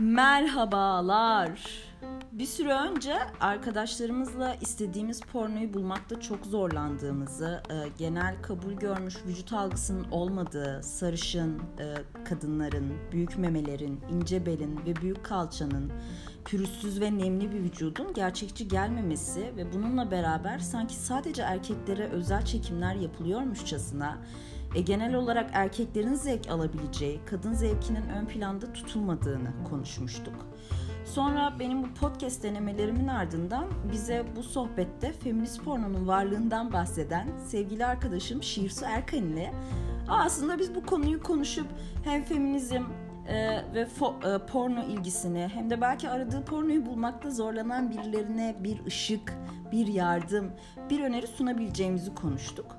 Merhabalar. Bir süre önce arkadaşlarımızla istediğimiz pornoyu bulmakta çok zorlandığımızı, e, genel kabul görmüş vücut algısının olmadığı sarışın e, kadınların, büyük memelerin, ince belin ve büyük kalçanın, pürüzsüz ve nemli bir vücudun gerçekçi gelmemesi ve bununla beraber sanki sadece erkeklere özel çekimler yapılıyormuşçasına e, genel olarak erkeklerin zevk alabileceği, kadın zevkinin ön planda tutulmadığını konuşmuştuk. Sonra benim bu podcast denemelerimin ardından bize bu sohbette feminist pornonun varlığından bahseden sevgili arkadaşım Şiirsu Erkan ile aslında biz bu konuyu konuşup hem feminizm e, ve fo- e, porno ilgisini hem de belki aradığı pornoyu bulmakta zorlanan birilerine bir ışık, bir yardım, bir öneri sunabileceğimizi konuştuk.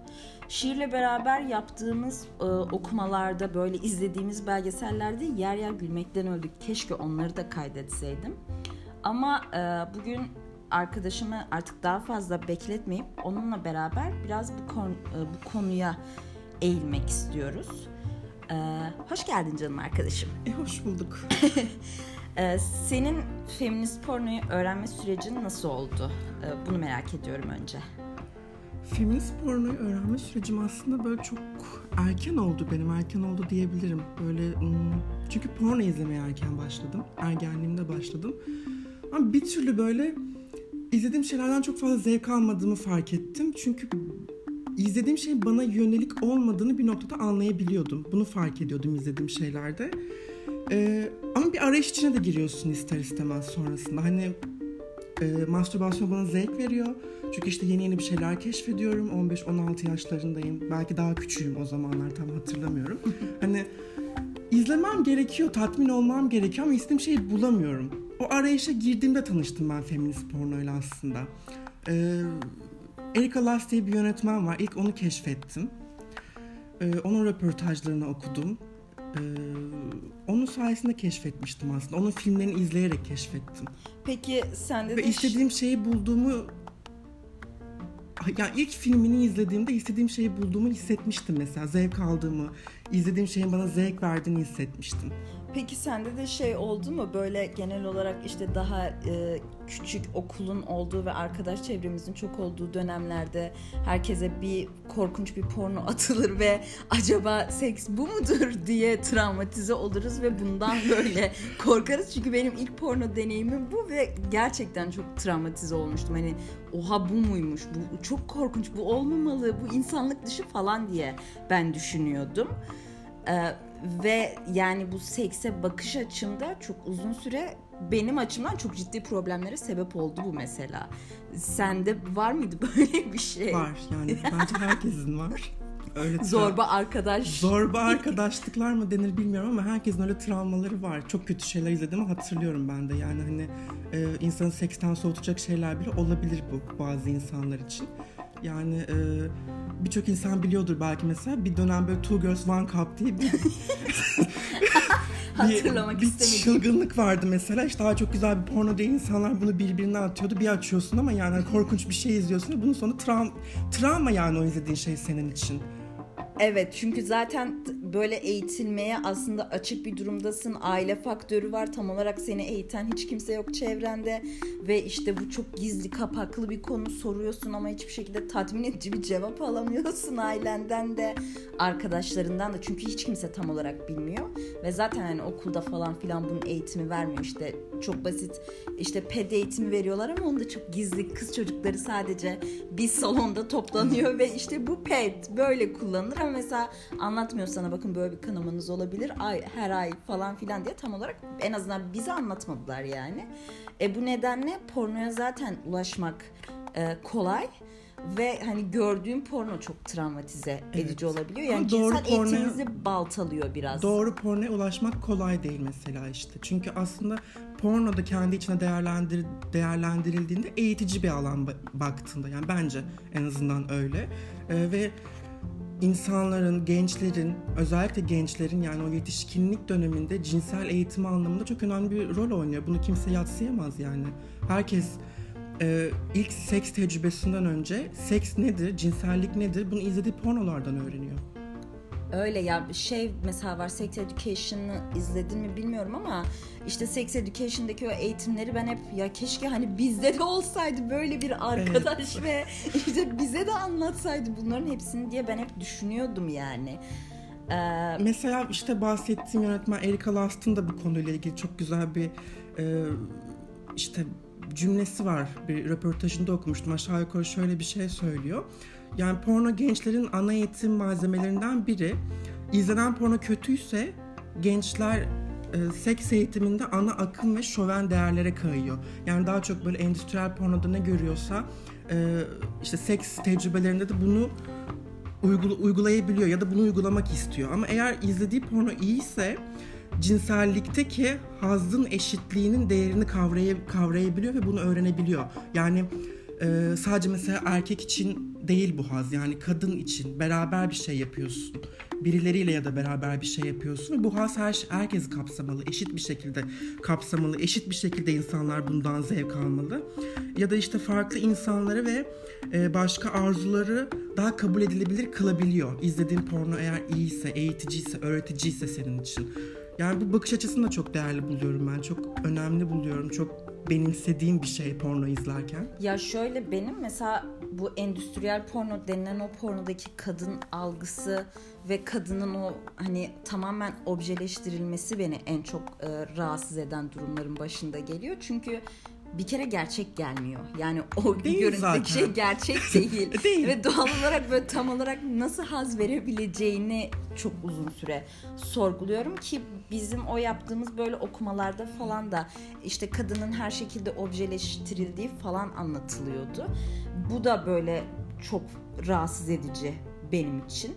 Şiirle beraber yaptığımız e, okumalarda böyle izlediğimiz belgesellerde yer yer gülmekten öldük. Keşke onları da kaydetseydim. Ama e, bugün arkadaşımı artık daha fazla bekletmeyip onunla beraber biraz bu, konu, e, bu konuya eğilmek istiyoruz. E, hoş geldin canım arkadaşım. E hoş bulduk. e, senin feminist pornoyu öğrenme sürecin nasıl oldu? E, bunu merak ediyorum önce. Feminist pornoyu öğrenme sürecim aslında böyle çok erken oldu benim. Erken oldu diyebilirim. Böyle çünkü porno izlemeye erken başladım. Ergenliğimde başladım. Ama bir türlü böyle izlediğim şeylerden çok fazla zevk almadığımı fark ettim. Çünkü izlediğim şey bana yönelik olmadığını bir noktada anlayabiliyordum. Bunu fark ediyordum izlediğim şeylerde. Ee, ama bir arayış içine de giriyorsun ister istemez sonrasında. Hani e, mastürbasyon bana zevk veriyor. Çünkü işte yeni yeni bir şeyler keşfediyorum. 15-16 yaşlarındayım. Belki daha küçüğüm o zamanlar tam hatırlamıyorum. hani izlemem gerekiyor, tatmin olmam gerekiyor ama istediğim şeyi bulamıyorum. O arayışa girdiğimde tanıştım ben feminist pornoyla aslında. Ee, Erika Last diye bir yönetmen var. İlk onu keşfettim. Ee, onun röportajlarını okudum. Ee, onun sayesinde keşfetmiştim aslında. Onun filmlerini izleyerek keşfettim. Peki sende Ve de istediğim şeyi bulduğumu yani ilk filmini izlediğimde istediğim şeyi bulduğumu hissetmiştim mesela. Zevk aldığımı, izlediğim şeyin bana zevk verdiğini hissetmiştim. Peki sende de şey oldu mu böyle genel olarak işte daha e, küçük okulun olduğu ve arkadaş çevremizin çok olduğu dönemlerde herkese bir korkunç bir porno atılır ve acaba seks bu mudur diye travmatize oluruz ve bundan böyle korkarız. Çünkü benim ilk porno deneyimim bu ve gerçekten çok travmatize olmuştum. Hani oha bu muymuş, bu çok korkunç, bu olmamalı, bu insanlık dışı falan diye ben düşünüyordum. Ee, ve yani bu sekse bakış açımda çok uzun süre benim açımdan çok ciddi problemlere sebep oldu bu mesela. Sende var mıydı böyle bir şey? Var yani bence herkesin var. Öyle Zorba arkadaş. Zorba arkadaşlıklar mı denir bilmiyorum ama herkesin öyle travmaları var. Çok kötü şeyler izlediğimi hatırlıyorum ben de. Yani hani e, insanı seksten soğutacak şeyler bile olabilir bu bazı insanlar için. Yani e, birçok insan biliyordur belki mesela bir dönem böyle Two Girls One Cup diye bir Hatırlamak bir, istemedim. Bir çılgınlık vardı mesela. İşte daha çok güzel bir porno diye insanlar bunu birbirine atıyordu. Bir açıyorsun ama yani hani korkunç bir şey izliyorsun bunun sonu travma, travma yani o izlediğin şey senin için. Evet çünkü zaten böyle eğitilmeye aslında açık bir durumdasın. Aile faktörü var. Tam olarak seni eğiten hiç kimse yok çevrende. Ve işte bu çok gizli kapaklı bir konu soruyorsun ama hiçbir şekilde tatmin edici bir cevap alamıyorsun ailenden de arkadaşlarından da. Çünkü hiç kimse tam olarak bilmiyor. Ve zaten hani okulda falan filan bunun eğitimi vermiyor. İşte çok basit işte ped eğitimi veriyorlar ama onu da çok gizli. Kız çocukları sadece bir salonda toplanıyor ve işte bu ped böyle kullanılır ama mesela anlatmıyor sana bakın böyle bir kanamanız olabilir ay, her ay falan filan diye tam olarak en azından bize anlatmadılar yani. E bu nedenle pornoya zaten ulaşmak e, kolay ve hani gördüğüm porno çok travmatize edici Evet. olabiliyor. Yani Ama doğru cinsel pornoya- eğitimimizi baltalıyor biraz. Doğru pornoya ulaşmak kolay değil mesela işte. Çünkü aslında porno da kendi içine değerlendir, değerlendirildiğinde eğitici bir alan ba- baktığında. Yani bence en azından öyle. Ee, ve insanların, gençlerin, özellikle gençlerin yani o yetişkinlik döneminde cinsel eğitimi anlamında çok önemli bir rol oynuyor. Bunu kimse yatsıyamaz yani. Herkes e, ilk seks tecrübesinden önce seks nedir, cinsellik nedir bunu izlediği pornolardan öğreniyor. Öyle ya şey mesela var Sex Education'ı izledin mi bilmiyorum ama işte Sex Education'daki o eğitimleri ben hep ya keşke hani bizde de olsaydı böyle bir arkadaş evet. ve işte bize de anlatsaydı bunların hepsini diye ben hep düşünüyordum yani. Ee, Mesela işte bahsettiğim yönetmen Erika Last'ın da bu konuyla ilgili çok güzel bir e, işte cümlesi var. Bir röportajında okumuştum. Aşağı yukarı şöyle bir şey söylüyor. Yani porno gençlerin ana eğitim malzemelerinden biri. İzlenen porno kötüyse gençler e, seks eğitiminde ana akım ve şoven değerlere kayıyor. Yani daha çok böyle endüstriyel pornoda ne görüyorsa e, işte seks tecrübelerinde de bunu uygula, uygulayabiliyor ya da bunu uygulamak istiyor. Ama eğer izlediği porno iyiyse cinsellikteki hazın eşitliğinin değerini kavrayabiliyor ve bunu öğrenebiliyor. Yani e, sadece mesela erkek için değil bu haz yani kadın için beraber bir şey yapıyorsun. Birileriyle ya da beraber bir şey yapıyorsun. Bu haz her herkesi kapsamalı, eşit bir şekilde kapsamalı, eşit bir şekilde insanlar bundan zevk almalı. Ya da işte farklı insanları ve e, başka arzuları daha kabul edilebilir kılabiliyor. İzlediğin porno eğer iyiyse, eğiticiyse, öğreticiyse senin için. Yani bu bakış açısını da çok değerli buluyorum ben. Çok önemli buluyorum. Çok benimsediğim bir şey porno izlerken. Ya şöyle benim mesela bu endüstriyel porno denilen o pornodaki kadın algısı ve kadının o hani tamamen objeleştirilmesi beni en çok e, rahatsız eden durumların başında geliyor. Çünkü bir kere gerçek gelmiyor. Yani o değil görüntüdeki şey gerçek değil. değil. Ve doğal olarak böyle tam olarak nasıl haz verebileceğini çok uzun süre sorguluyorum ki bizim o yaptığımız böyle okumalarda falan da işte kadının her şekilde objeleştirildiği falan anlatılıyordu. Bu da böyle çok rahatsız edici benim için.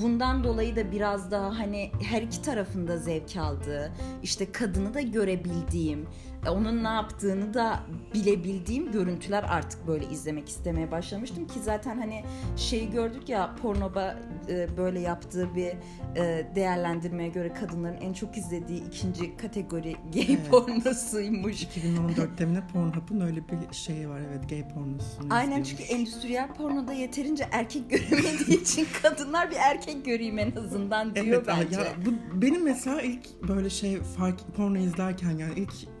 Bundan dolayı da biraz daha hani her iki tarafında zevk aldığı, işte kadını da görebildiğim, onun ne yaptığını da bilebildiğim görüntüler artık böyle izlemek istemeye başlamıştım ki zaten hani şeyi gördük ya pornoba e, böyle yaptığı bir e, değerlendirmeye göre kadınların en çok izlediği ikinci kategori gay evet. pornosuymuş. 2014'te mi Pornhub'un öyle bir şeyi var evet gay pornosu. Aynen çünkü endüstriyel pornoda yeterince erkek göremediği için kadınlar bir erkek göreyim en azından diyor evet, bence. Ya, bu, benim mesela ilk böyle şey fark porno izlerken yani ilk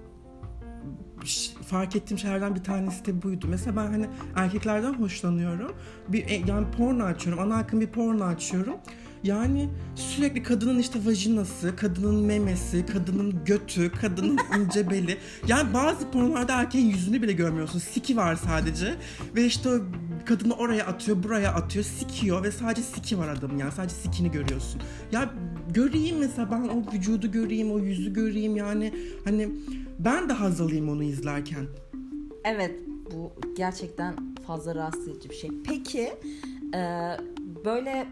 fark ettiğim şeylerden bir tanesi de buydu. Mesela ben hani erkeklerden hoşlanıyorum. Bir e, yani porno açıyorum. Ana akım bir porno açıyorum. Yani sürekli kadının işte vajinası, kadının memesi, kadının götü, kadının ince beli. Yani bazı pornolarda erkeğin yüzünü bile görmüyorsun. Siki var sadece. Ve işte o kadını oraya atıyor, buraya atıyor, sikiyor ve sadece siki var adamın yani sadece sikini görüyorsun. Ya göreyim mesela ben o vücudu göreyim, o yüzü göreyim yani hani ben de haz alayım onu izlerken. Evet bu gerçekten fazla rahatsız edici bir şey. Peki e, böyle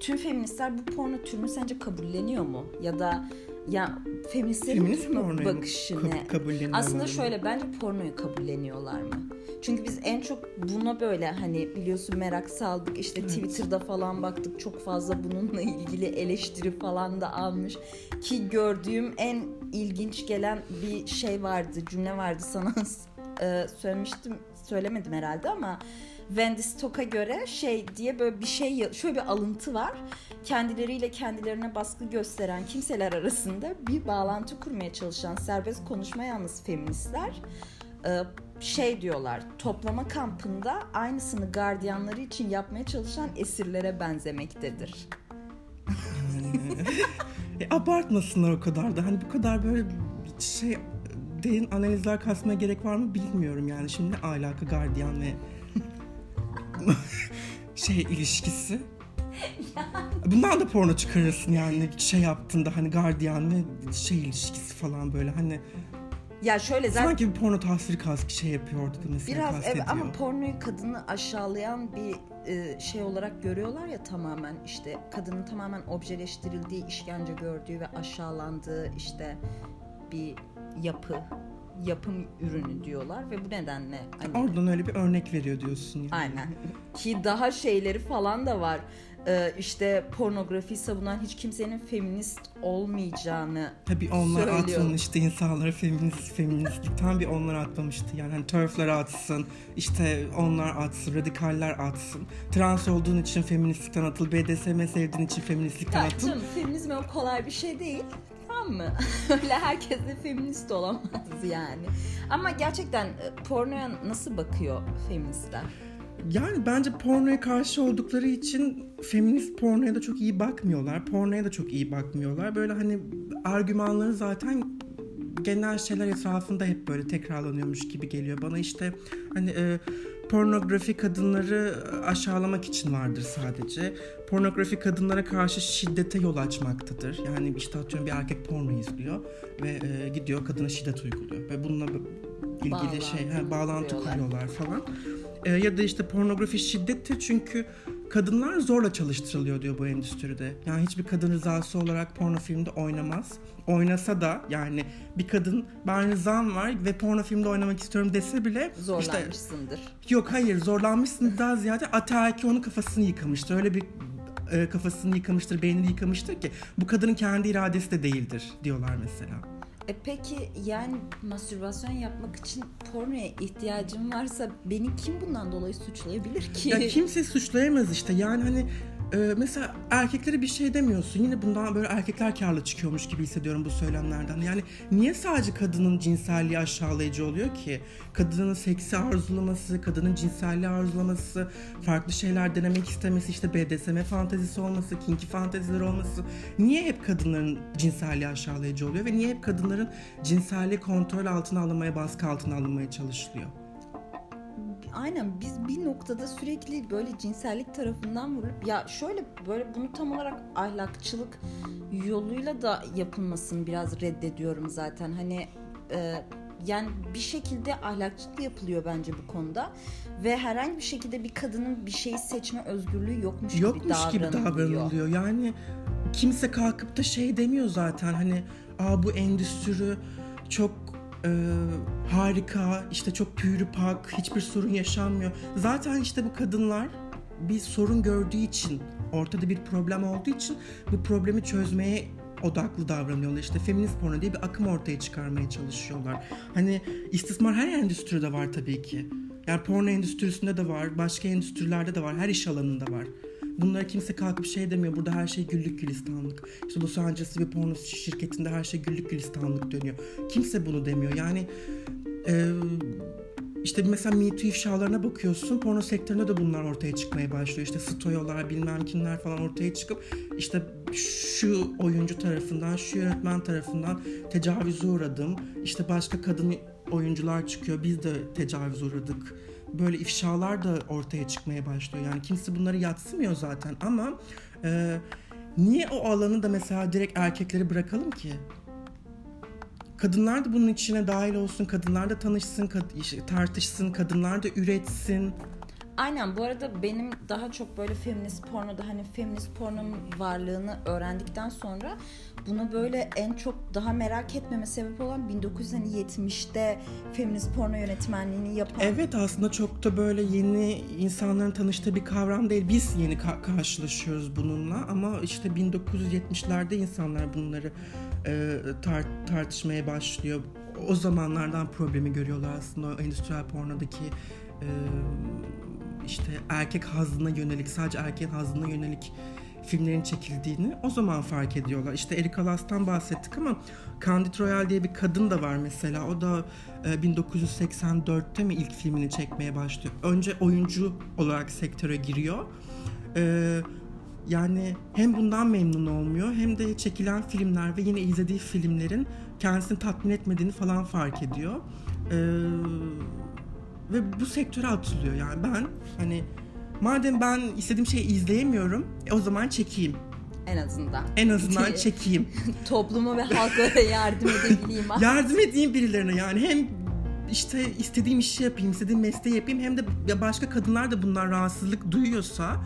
tüm feministler bu porno türünü sence kabulleniyor mu? Ya da ya feministlerin Feminist mi bakışı ne? Aslında şöyle bence pornoyu kabulleniyorlar mı? Çünkü biz en çok buna böyle hani biliyorsun merak saldık işte evet. Twitter'da falan baktık çok fazla bununla ilgili eleştiri falan da almış ki gördüğüm en ilginç gelen bir şey vardı cümle vardı sana e, söylemiştim söylemedim herhalde ama Wendy Stock'a göre şey diye böyle bir şey şöyle bir alıntı var. Kendileriyle kendilerine baskı gösteren kimseler arasında bir bağlantı kurmaya çalışan serbest konuşma yalnız feministler e, şey diyorlar toplama kampında aynısını gardiyanları için yapmaya çalışan esirlere benzemektedir. e, abartmasınlar o kadar da hani bu kadar böyle şey derin analizler kasmaya gerek var mı bilmiyorum yani şimdi alaka gardiyan ve şey ilişkisi. Bundan da porno çıkarırsın yani şey yaptığında hani gardiyan ve şey ilişkisi falan böyle hani. Ya şöyle zaten... Sanki bir porno tasviri kask şey yapıyordu mesela Biraz evet ama pornoyu kadını aşağılayan bir e, şey olarak görüyorlar ya tamamen işte kadının tamamen objeleştirildiği, işkence gördüğü ve aşağılandığı işte bir yapı yapım ürünü diyorlar ve bu nedenle hani... oradan öyle bir örnek veriyor diyorsun yani. Aynen. Ki daha şeyleri falan da var. e, işte pornografi savunan hiç kimsenin feminist olmayacağını Tabii onlar söylüyor. atmamıştı insanlara feminist feministlikten bir onlar atmamıştı. Yani hani törfler atsın, işte onlar atsın, radikaller atsın. Trans olduğun için feministlikten atıl, BDSM sevdiğin için feministlikten atıl. feminizm o kolay bir şey değil. Mı? Öyle herkes de feminist olamaz yani. Ama gerçekten e, pornoya nasıl bakıyor feministler? Yani bence pornoya karşı oldukları için feminist pornoya da çok iyi bakmıyorlar. Pornoya da çok iyi bakmıyorlar. Böyle hani argümanları zaten genel şeyler etrafında hep böyle tekrarlanıyormuş gibi geliyor bana. işte hani e, pornografi kadınları aşağılamak için vardır sadece. Pornografi kadınlara karşı şiddete yol açmaktadır. Yani işte atıyorum bir erkek porno izliyor ve e, gidiyor kadına şiddet uyguluyor ve bununla ilgili Bağlantı şey ha, bağlantı kuruyorlar. falan. E, ya da işte pornografi şiddettir çünkü kadınlar zorla çalıştırılıyor diyor bu endüstride. Yani hiçbir kadın rızası olarak porno filmde oynamaz. Oynasa da yani bir kadın ben rızam var ve porno filmde oynamak istiyorum dese bile işte Zorlanmışsındır. yok hayır zorlanmışsın daha ziyade ataerki onun kafasını yıkamıştır. Öyle bir e, kafasını yıkamıştır, beynini yıkamıştır ki bu kadının kendi iradesi de değildir diyorlar mesela. E peki yani mastürbasyon yapmak için pornoya ihtiyacım varsa beni kim bundan dolayı suçlayabilir ki? Ya kimse suçlayamaz işte. Yani hani e, mesela erkeklere bir şey demiyorsun. Yine bundan böyle erkekler karlı çıkıyormuş gibi hissediyorum bu söylemlerden. Yani niye sadece kadının cinselliği aşağılayıcı oluyor ki? Kadının seksi arzulaması, kadının cinselliği arzulaması, farklı şeyler denemek istemesi, işte BDSM fantezisi olması, kinky fanteziler olması. Niye hep kadınların cinselliği aşağılayıcı oluyor ve niye hep kadınların cinselliği kontrol altına alınmaya, baskı altına alınmaya çalışılıyor? Aynen biz bir noktada sürekli böyle cinsellik tarafından vurup ya şöyle böyle bunu tam olarak ahlakçılık yoluyla da yapılmasını biraz reddediyorum zaten. Hani e, yani bir şekilde ahlakçılık yapılıyor bence bu konuda ve herhangi bir şekilde bir kadının bir şeyi seçme özgürlüğü yokmuş, yokmuş gibi gibi davranılıyor. davranılıyor. Yani kimse kalkıp da şey demiyor zaten hani Aa, bu endüstri çok e, harika işte çok pürü pak hiçbir sorun yaşanmıyor. Zaten işte bu kadınlar bir sorun gördüğü için ortada bir problem olduğu için bu problemi çözmeye odaklı davranıyorlar. İşte feminist porno diye bir akım ortaya çıkarmaya çalışıyorlar. Hani istismar her endüstride var tabii ki. Yani porno endüstrisinde de var, başka endüstrilerde de var, her iş alanında var. Bunlara kimse kalkıp şey demiyor. Burada her şey güllük gülistanlık. İşte Los Angeles'ta bir porno şirketinde her şey güllük gülistanlık dönüyor. Kimse bunu demiyor. Yani e, işte mesela Me Too ifşalarına bakıyorsun. Porno sektöründe de bunlar ortaya çıkmaya başlıyor. İşte stoyolar bilmem kimler falan ortaya çıkıp işte şu oyuncu tarafından, şu yönetmen tarafından tecavüze uğradım. İşte başka kadın oyuncular çıkıyor. Biz de tecavüz uğradık böyle ifşalar da ortaya çıkmaya başlıyor. Yani kimse bunları yatsımıyor zaten ama e, niye o alanı da mesela direkt erkekleri bırakalım ki? Kadınlar da bunun içine dahil olsun, kadınlar da tanışsın, kad- tartışsın, kadınlar da üretsin. Aynen bu arada benim daha çok böyle feminist pornoda hani feminist pornonun varlığını öğrendikten sonra bunu böyle en çok daha merak etmeme sebep olan 1970'te feminist porno yönetmenliğini yapan Evet aslında çok da böyle yeni insanların tanıştığı bir kavram değil. Biz yeni ka- karşılaşıyoruz bununla ama işte 1970'lerde insanlar bunları e, tar- tartışmaya başlıyor. O zamanlardan problemi görüyorlar aslında o endüstriyel pornodaki e, işte erkek hazına yönelik sadece erkeğin hazına yönelik filmlerin çekildiğini o zaman fark ediyorlar. İşte Erika Last'tan bahsettik ama Candide Royale diye bir kadın da var mesela. O da e, 1984'te mi ilk filmini çekmeye başlıyor. Önce oyuncu olarak sektöre giriyor. E, yani hem bundan memnun olmuyor hem de çekilen filmler ve yine izlediği filmlerin kendisini tatmin etmediğini falan fark ediyor. E, ve bu sektöre atılıyor yani ben hani madem ben istediğim şeyi izleyemiyorum e, o zaman çekeyim. en azından. En azından çekeyim. Topluma ve halklara yardım edebileyim. Yardım edeyim birilerine yani hem işte istediğim işi yapayım, istediğim mesleği yapayım hem de başka kadınlar da bundan rahatsızlık duyuyorsa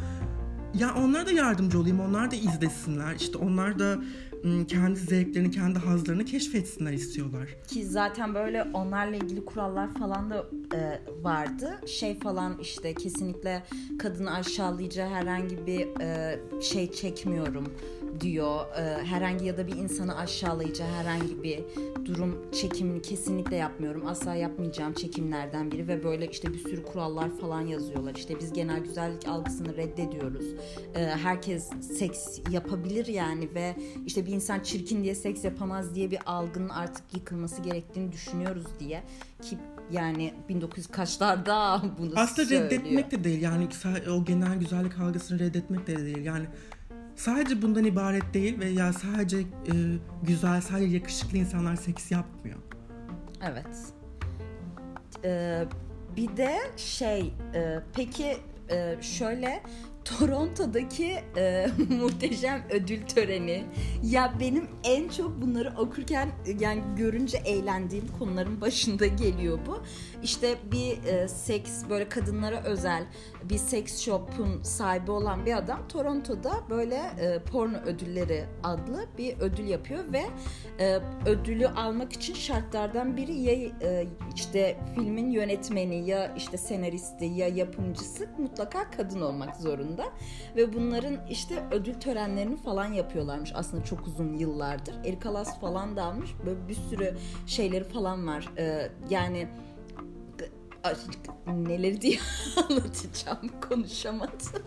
ya onlara da yardımcı olayım, onlar da izlesinler. İşte onlar da kendi zevklerini, kendi hazlarını keşfetsinler istiyorlar. Ki zaten böyle onlarla ilgili kurallar falan da e, vardı. Şey falan işte kesinlikle kadını aşağılayıcı herhangi bir e, şey çekmiyorum diyor. E, herhangi ya da bir insanı aşağılayıcı herhangi bir durum çekimini kesinlikle yapmıyorum. Asla yapmayacağım çekimlerden biri ve böyle işte bir sürü kurallar falan yazıyorlar. İşte biz genel güzellik algısını reddediyoruz. E, herkes seks yapabilir yani ve işte bir insan çirkin diye seks yapamaz diye bir algının artık yıkılması gerektiğini düşünüyoruz diye ki yani 1900 kaçlarda bunu Aslında söylüyor. reddetmek de değil yani o genel güzellik algısını reddetmek de değil yani sadece bundan ibaret değil ve ya sadece e, güzel sadece yakışıklı insanlar seks yapmıyor. Evet. Ee, bir de şey e, peki e, şöyle Toronto'daki e, muhteşem ödül töreni. Ya benim en çok bunları okurken yani görünce eğlendiğim konuların başında geliyor bu. İşte bir e, seks böyle kadınlara özel bir seks shop'un sahibi olan bir adam Toronto'da böyle e, porno ödülleri adlı bir ödül yapıyor ve e, ödülü almak için şartlardan biri ya e, işte filmin yönetmeni ya işte senaristi ya yapımcısı mutlaka kadın olmak zorunda ve bunların işte ödül törenlerini falan yapıyorlarmış aslında çok uzun yıllardır. Erik Alas falan da almış böyle bir sürü şeyleri falan var. E, yani neleri diye anlatacağım konuşamadım.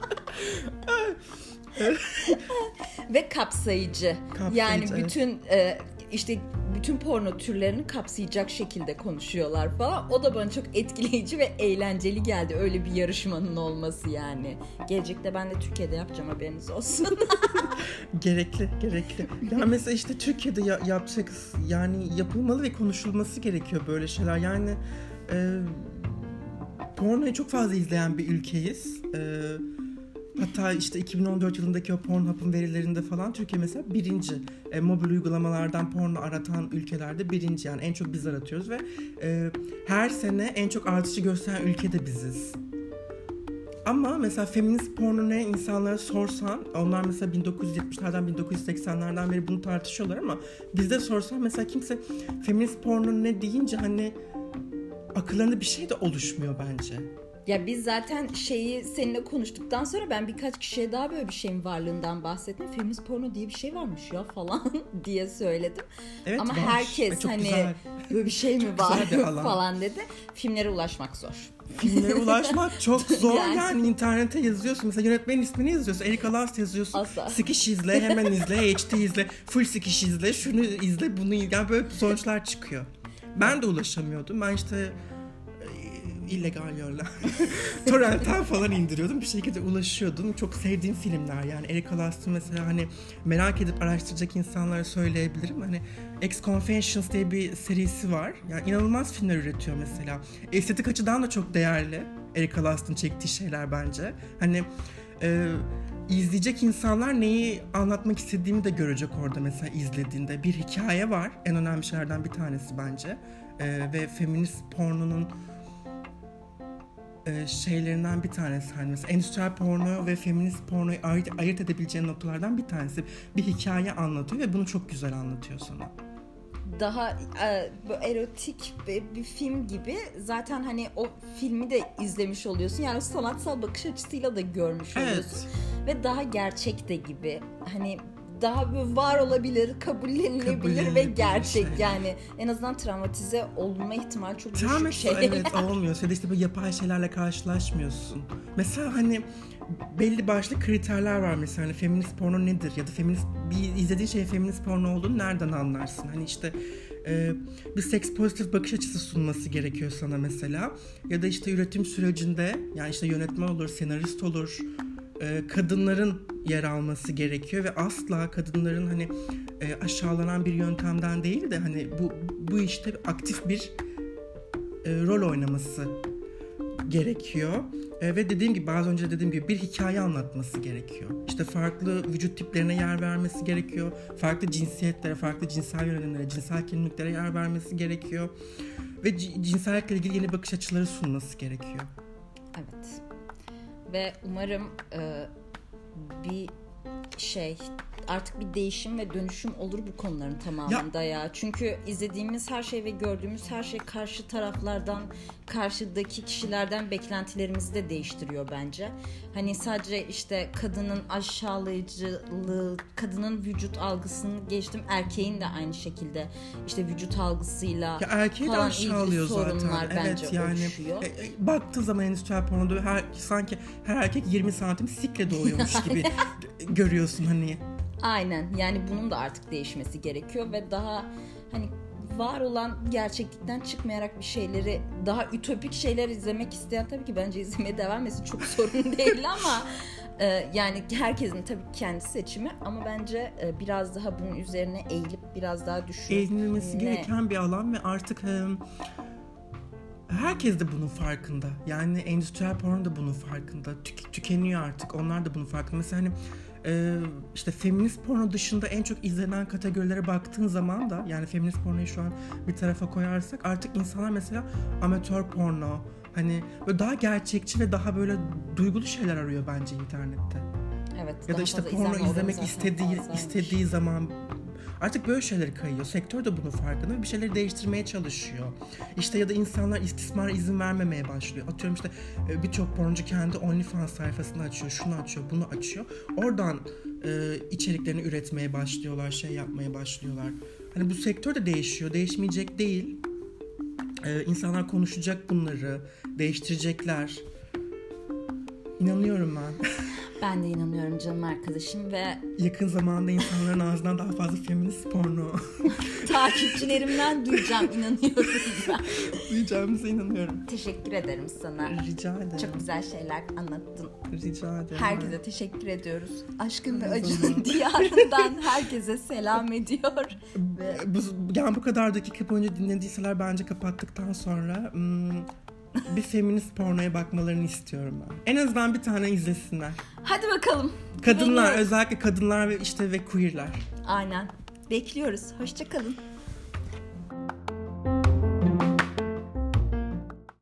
Ve kapsayıcı. Kapsayıcı, yani bütün e, işte bütün porno türlerini kapsayacak şekilde konuşuyorlar falan. O da bana çok etkileyici ve eğlenceli geldi. Öyle bir yarışmanın olması yani. Gelecekte ben de Türkiye'de yapacağım haberiniz olsun. gerekli, gerekli. Ya mesela işte Türkiye'de ya, yapacak yani yapılmalı ve konuşulması gerekiyor böyle şeyler. Yani e, pornoyu çok fazla izleyen bir ülkeyiz. E, hatta işte 2014 yılındaki o Pornhub'ın verilerinde falan Türkiye mesela birinci. E, mobil uygulamalardan porno aratan ülkelerde birinci yani en çok biz aratıyoruz ve e, her sene en çok artışı gösteren ülke de biziz. Ama mesela feminist porno ne insanlara sorsan onlar mesela 1970'lerden 1980'lerden beri bunu tartışıyorlar ama bizde sorsan mesela kimse feminist porno ne deyince hani akıllarında bir şey de oluşmuyor bence. Ya biz zaten şeyi seninle konuştuktan sonra ben birkaç kişiye daha böyle bir şeyin varlığından bahsettim. Feminist porno diye bir şey varmış ya falan diye söyledim. Evet, Ama var. herkes Çok hani güzel. böyle bir şey mi var falan dedi. Filmlere ulaşmak zor. Filmlere ulaşmak çok zor Yani. yani. internete yazıyorsun mesela yönetmenin ismini yazıyorsun Erika Last yazıyorsun Asla. Sikiş izle hemen izle HD izle full sikiş izle şunu izle bunu izle yani böyle sonuçlar çıkıyor. Ben de ulaşamıyordum. Ben işte e, illegal yollar torrentten falan indiriyordum. Bir şekilde ulaşıyordum. Çok sevdiğim filmler yani. Erika Last'ı mesela hani merak edip araştıracak insanlara söyleyebilirim. Hani Ex Confessions diye bir serisi var. Yani inanılmaz filmler üretiyor mesela. Estetik açıdan da çok değerli Erika Last'ın çektiği şeyler bence. Hani e, izleyecek insanlar neyi anlatmak istediğimi de görecek orada mesela izlediğinde. Bir hikaye var en önemli şeylerden bir tanesi bence. E, ve feminist pornonun e, şeylerinden bir tanesi. Hani mesela endüstriyel porno ve feminist pornoyu ayırt, ayırt edebileceğin noktalardan bir tanesi. Bir hikaye anlatıyor ve bunu çok güzel anlatıyor sana. Daha e, erotik bir, bir film gibi zaten hani o filmi de izlemiş oluyorsun. Yani sanatsal bakış açısıyla da görmüş oluyorsun. Ve daha gerçek de gibi. Hani daha böyle var olabilir, kabullenilebilir ve Kabullenilebilir gerçek. şey. Yani en azından travmatize olma ihtimali çok düşük Travma şey. evet olmuyor. Ya da işte böyle yapay şeylerle karşılaşmıyorsun. Mesela hani belli başlı kriterler var. Mesela hani feminist porno nedir? Ya da feminist bir izlediğin şey feminist porno olduğunu nereden anlarsın? Hani işte e, bir seks pozitif bakış açısı sunması gerekiyor sana mesela. Ya da işte üretim sürecinde yani işte yönetmen olur, senarist olur, e, kadınların yer alması gerekiyor ve asla kadınların hani e, aşağılanan bir yöntemden değil de hani bu bu işte aktif bir e, rol oynaması gerekiyor. E, ve dediğim gibi az önce dediğim gibi bir hikaye anlatması gerekiyor. İşte farklı vücut tiplerine yer vermesi gerekiyor. Farklı cinsiyetlere, farklı cinsel yönelimlere, cinsel kimliklere yer vermesi gerekiyor. Ve cinsellikle ilgili yeni bakış açıları sunması gerekiyor. Evet. Ve umarım e, bir şey artık bir değişim ve dönüşüm olur bu konuların tamamında ya. ya. Çünkü izlediğimiz her şey ve gördüğümüz her şey karşı taraflardan, karşıdaki kişilerden beklentilerimizi de değiştiriyor bence. Hani sadece işte kadının aşağılayıcılığı, kadının vücut algısını geçtim. Erkeğin de aynı şekilde işte vücut algısıyla ya erkeği de aşağılıyor sorunlar zaten. bence evet, yani, oluşuyor. E, e, baktığı zaman endüstriyel pornoda her, sanki her erkek 20 santim sikle doğuyormuş gibi görüyorsun hani. Aynen yani bunun da artık değişmesi gerekiyor ve daha hani var olan gerçeklikten çıkmayarak bir şeyleri daha ütopik şeyler izlemek isteyen tabii ki bence izlemeye devam etsin çok sorun değil ama e, yani herkesin tabii kendi seçimi ama bence e, biraz daha bunun üzerine eğilip biraz daha düşünüp eğilinmesi gereken bir alan ve artık e, herkes de bunun farkında. Yani endüstriyel porno da bunun farkında. Tük- tükeniyor artık. Onlar da bunun farkında. Mesela hani e, işte feminist porno dışında en çok izlenen kategorilere baktığın zaman da yani feminist pornoyu şu an bir tarafa koyarsak artık insanlar mesela amatör porno hani böyle daha gerçekçi ve daha böyle duygulu şeyler arıyor bence internette. Evet. Ya da işte porno izlemek istediği istediği zaman Artık böyle şeyler kayıyor. Sektör de bunun farkında. Bir şeyleri değiştirmeye çalışıyor. İşte ya da insanlar istismara izin vermemeye başlıyor. Atıyorum işte e, birçok pornocu kendi OnlyFans sayfasını açıyor. Şunu açıyor, bunu açıyor. Oradan e, içeriklerini üretmeye başlıyorlar, şey yapmaya başlıyorlar. Hani bu sektör de değişiyor. Değişmeyecek değil. Ee, insanlar konuşacak bunları, değiştirecekler. İnanıyorum ben. Ben de inanıyorum canım arkadaşım ve yakın zamanda insanların ağzından daha fazla feminist porno takipçilerimden duyacağım inanıyorum ben. Duyacağımıza inanıyorum. Teşekkür ederim sana. Rica ederim. Çok güzel şeyler anlattın. Rica ederim. Herkese teşekkür ediyoruz. Aşkın ve acının diyarından herkese selam ediyor. Ve... Bu, yani bu kadar dakika boyunca dinlediyseler bence kapattıktan sonra hmm, bir feminist pornoya bakmalarını istiyorum ben. En azından bir tane izlesinler. Hadi bakalım. Kadınlar özellikle kadınlar ve işte ve queerler. Aynen. Bekliyoruz. Hoşçakalın.